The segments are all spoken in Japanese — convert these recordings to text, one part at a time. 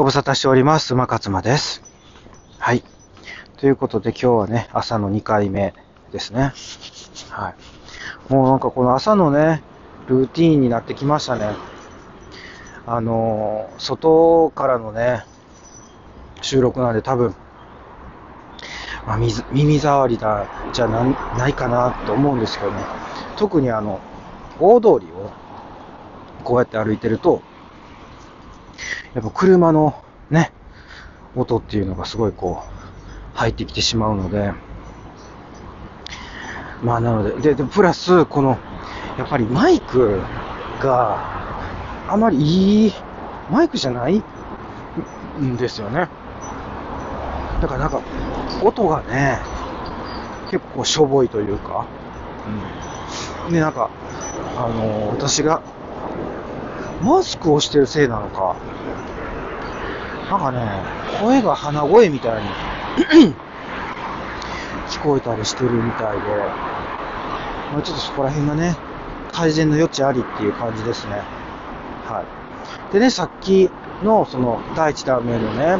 ご無沙汰しております。馬勝馬です。はい。ということで今日はね、朝の2回目ですね。はい。もうなんかこの朝のね、ルーティーンになってきましたね。あのー外からのね、収録なんで多分、まあ、水耳障りだ、じゃなないかなと思うんですけどね。特にあの、大通りをこうやって歩いてると、やっぱ車のね、音っていうのがすごいこう、入ってきてしまうので、まあなので、で、でプラス、この、やっぱりマイクがあまりいいマイクじゃないんですよね。だからなんか、音がね、結構しょぼいというか、うん。で、なんか、あのー私が、マスクをしてるせいなのか、なんかね、声が鼻声みたいに 聞こえたりしてるみたいで、まあ、ちょっとそこら辺がね、改善の余地ありっていう感じですね。はい。でね、さっきの、その、第一弾目のね、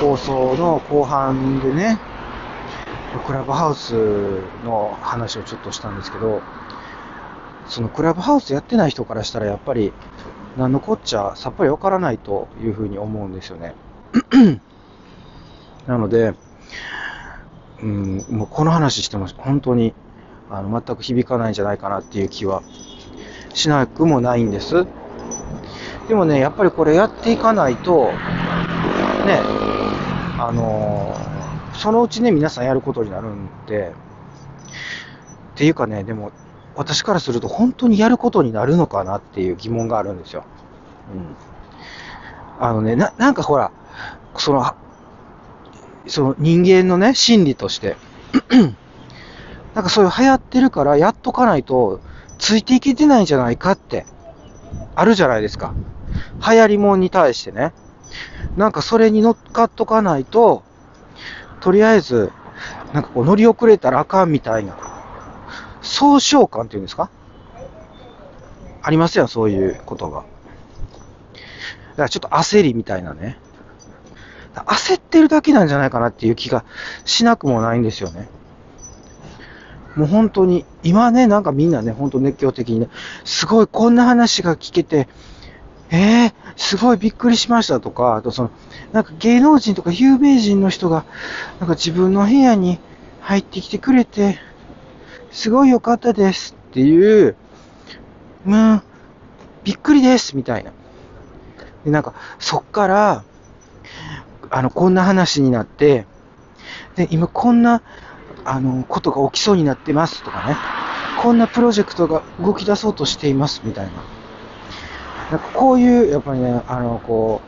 放送の後半でね、クラブハウスの話をちょっとしたんですけど、そのクラブハウスやってない人からしたらやっぱり、何のこっちゃさっぱりわからないというふうに思うんですよね。なので、うん、もうこの話しても本当にあの全く響かないんじゃないかなっていう気はしなくもないんです。でもね、やっぱりこれやっていかないと、ね、あのーそのうちね、皆さんやることになるんで、っていうかね、でも、私からすると本当にやることになるのかなっていう疑問があるんですよ。うん。あのね、な、なんかほら、その、その人間のね、心理として、なんかそういう流行ってるからやっとかないと、ついていけてないんじゃないかって、あるじゃないですか。流行りもんに対してね。なんかそれに乗っかっとかないと、とりあえず、なんかこう乗り遅れたらあかんみたいな、総称感っていうんですか？ありますよ、そういうことが。だからちょっと焦りみたいなね。焦ってるだけなんじゃないかなっていう気がしなくもないんですよね。もう本当に、今ね、なんかみんなね、本当熱狂的にね、すごいこんな話が聞けて、えー、すごいびっくりしましたとか、あとその、なんか芸能人とか有名人の人が、なんか自分の部屋に入ってきてくれて、すごい良かったですっていう、うん、びっくりですみたいな。で、なんか、そっから、あの、こんな話になって、で、今こんな、あの、ことが起きそうになってますとかね、こんなプロジェクトが動き出そうとしていますみたいな。なんかこういう、やっぱりね、あの、こ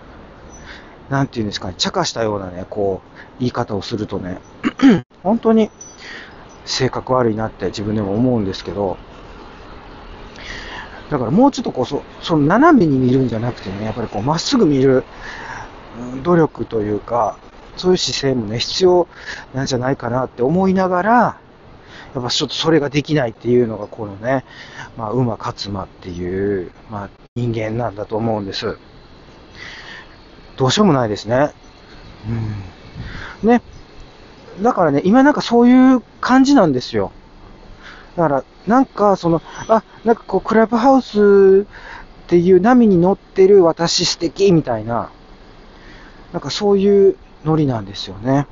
う、なんていうんですかね、茶化したようなね、こう、言い方をするとね、本当に性格悪いなって自分でも思うんですけど、だからもうちょっとこう、そその斜めに見るんじゃなくてね、やっぱりこう、まっすぐ見る、努力というか、そういう姿勢もね、必要なんじゃないかなって思いながら、やっぱちょっとそれができないっていうのが、このね、まあ、馬勝馬っていう、まあ、人間なんだと思うんです。どうしようもないですね。うん。ね。だからね、今なんかそういう感じなんですよ。だから、なんか、その、あ、なんかこう、クラブハウスっていう波に乗ってる私素敵みたいな、なんかそういうノリなんですよね。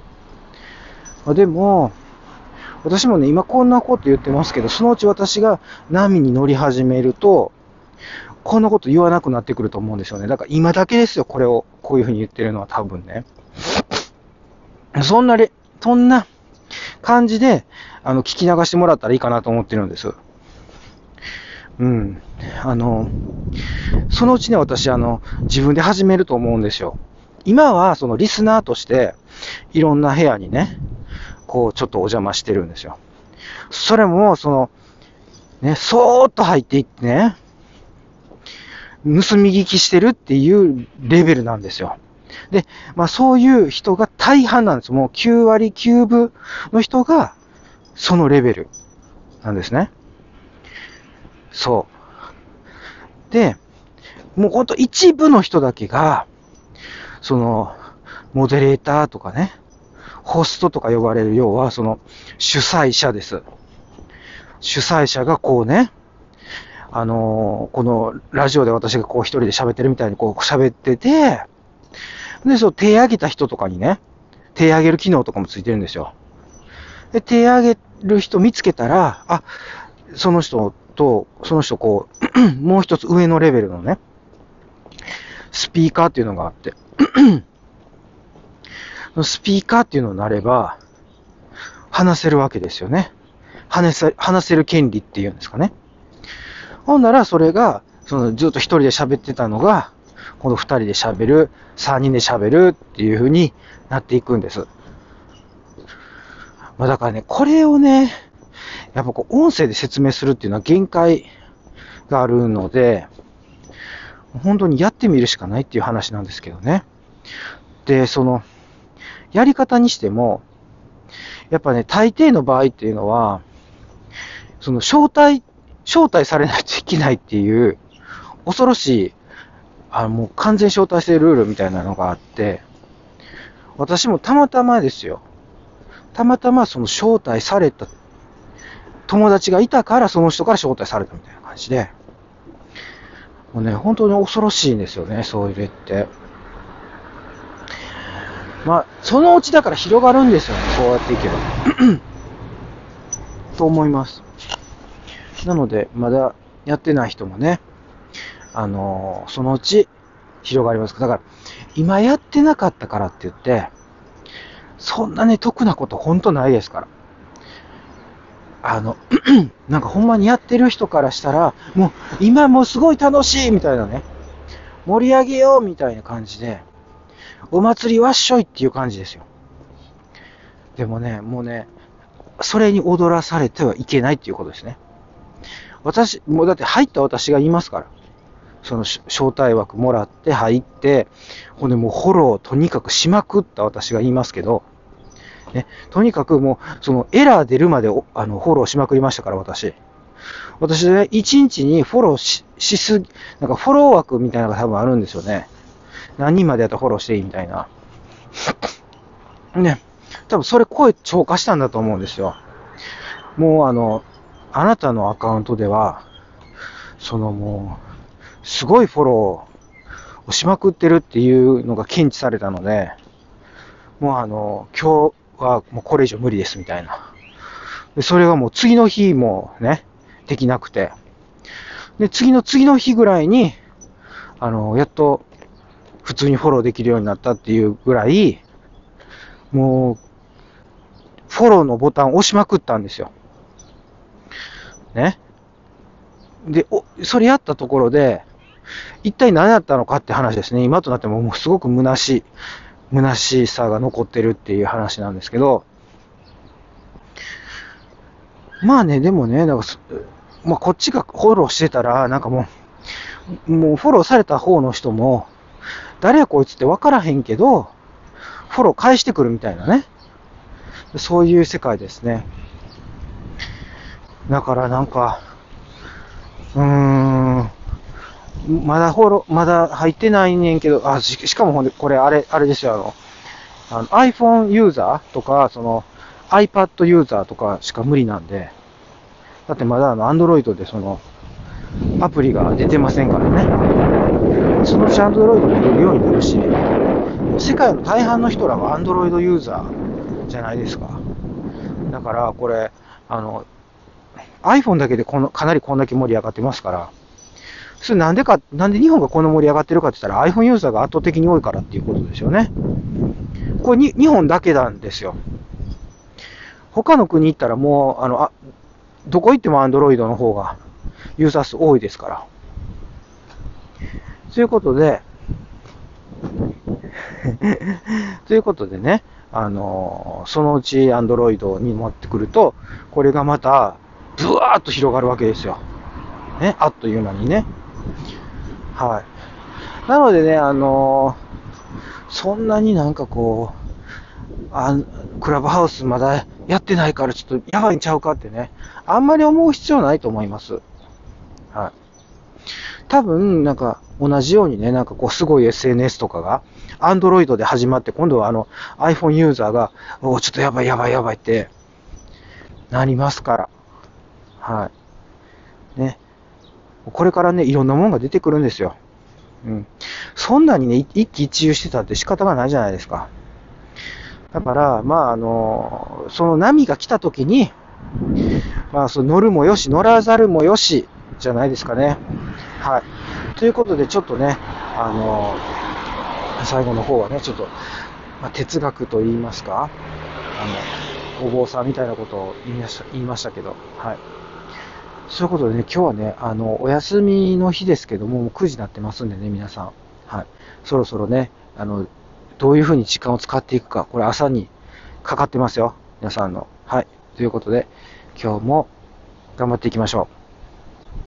までも、私もね、今こんなこと言ってますけど、そのうち私が波に乗り始めると、こんなこと言わなくなってくると思うんですよね。だから今だけですよ、これを、こういうふうに言ってるのは多分ね。そんなれ、そんな感じで、あの、聞き流してもらったらいいかなと思ってるんです。うん。あの、そのうちね、私、あの、自分で始めると思うんですよ。今は、そのリスナーとして、いろんな部屋にね、こう、ちょっとお邪魔してるんですよ。それも、その、ね、そーっと入っていってね、盗み聞きしてるっていうレベルなんですよ。で、まあそういう人が大半なんです。もう9割9分の人が、そのレベルなんですね。そう。で、もうほんと一部の人だけが、その、モデレーターとかね、ホストとか呼ばれる、要はその、主催者です。主催者がこうね、あのー、このラジオで私がこう一人で喋ってるみたいにこう喋ってて、で、そう、手挙げた人とかにね、手挙げる機能とかもついてるんですよ。で、手挙げる人見つけたら、あ、その人と、その人こう、もう一つ上のレベルのね、スピーカーっていうのがあって スピーカーっていうのになれば、話せるわけですよね。話せ、話せる権利っていうんですかね。ほんなら、それが、その、ずっと一人で喋ってたのが、この二人で喋る、三人で喋るっていう風になっていくんです。まあだからね、これをね、やっぱこう、音声で説明するっていうのは限界があるので、本当にやってみるしかないっていう話なんですけどね。で、その、やり方にしても、やっぱね、大抵の場合っていうのは、その招待、招待されないといけないっていう、恐ろしい、あ、もう完全招待制ルールみたいなのがあって、私もたまたまですよ。たまたまその招待された友達がいたからその人から招待されたみたいな感じで、もうね、本当に恐ろしいんですよね、そういう例って。まあ、そのうちだから広がるんですよね、そうやっていけば。と思います。なので、まだやってない人もね、あのー、そのうち広がります。だから、今やってなかったからって言って、そんなね、得なことほんとないですから。あの、なんかほんまにやってる人からしたら、もう今もうすごい楽しいみたいなね、盛り上げようみたいな感じで、お祭りわっしょいっていう感じですよ。でもね、もうね、それに踊らされてはいけないっていうことですね。私、もうだって入った私がいますから。その招待枠もらって入って、ほんでもうフォローとにかくしまくった私が言いますけど、ね、とにかくもう、そのエラー出るまであのフォローしまくりましたから、私。私ね、1日にフォローししすぎ、なんかフォロー枠みたいなのが多分あるんですよね。何人までやったらフォローしていいみたいな。ね。多分それ声超過したんだと思うんですよ。もうあの、あなたのアカウントでは、そのもう、すごいフォローをしまくってるっていうのが検知されたので、もうあの、今日、はもうこれ以上無理ですみたいな。で、それがもう次の日もね、できなくて。で、次の次の日ぐらいに、あの、やっと普通にフォローできるようになったっていうぐらい、もう、フォローのボタンを押しまくったんですよ。ね。で、お、それやったところで、一体何やったのかって話ですね。今となってももうすごく虚しい。虚しさが残ってるっていう話なんですけど、まあね、でもね、なんか、まあこっちがフォローしてたら、なんかもう、もうフォローされた方の人も、誰やこいつって分からへんけど、フォロー返してくるみたいなね。そういう世界ですね。だからなんか、うーん、まだフォロー、まだ入ってないねんけど、あ、しかもほんで、これあれ、あれですよ、あの、あの iPhone ユーザーとか、その iPad ユーザーとかしか無理なんで、だってまだあの Android でその、アプリが出てませんからね。そのうち Android で出るようになるし、世界の大半の人らは Android ユーザーじゃないですか。だからこれ、あの、iPhone だけでこの、かなりこんだけ盛り上がってますから、それなんでか、なんで日本がこんな盛り上がってるかって言ったら iPhone ユーザーが圧倒的に多いからっていうことですよね。これに日本だけなんですよ。他の国行ったらもう、あの、あどこ行っても Android の方がユーザー数多いですから。ということで、ということでね、あのそのうち Android に持ってくると、これがまた、ブワーッと広がるわけですよ。ね、あっという間にね。はい。なのでね、あのー、そんなになんかこう、あクラブハウスまだやってないからちょっとやばいんちゃうかってね、あんまり思う必要ないと思います。はい。多分、なんか、同じようにね、なんかこう、すごい SNS とかが、Android で始まって、今度はあの、iPhone ユーザーが、おちょっとやばいやばいやばいって、なりますから。はい。ね。これからね、いろんなものが出てくるんですよ。うん。そんなにね、一喜一憂してたって仕方がないじゃないですか。だから、まあ、あの、その波が来た時に、まあ、その乗るもよし、乗らざるもよし、じゃないですかね。はい。ということで、ちょっとね、あの、最後の方はね、ちょっと、まあ、哲学と言いますか、あの、お坊さんみたいなことを言いました言いましたけど、はい。そういうことでね、今日はね、あの、お休みの日ですけども、もう9時になってますんでね、皆さん。はい。そろそろね、あの、どういうふうに時間を使っていくか、これ朝にかかってますよ。皆さんの。はい。ということで、今日も頑張っていきましょう。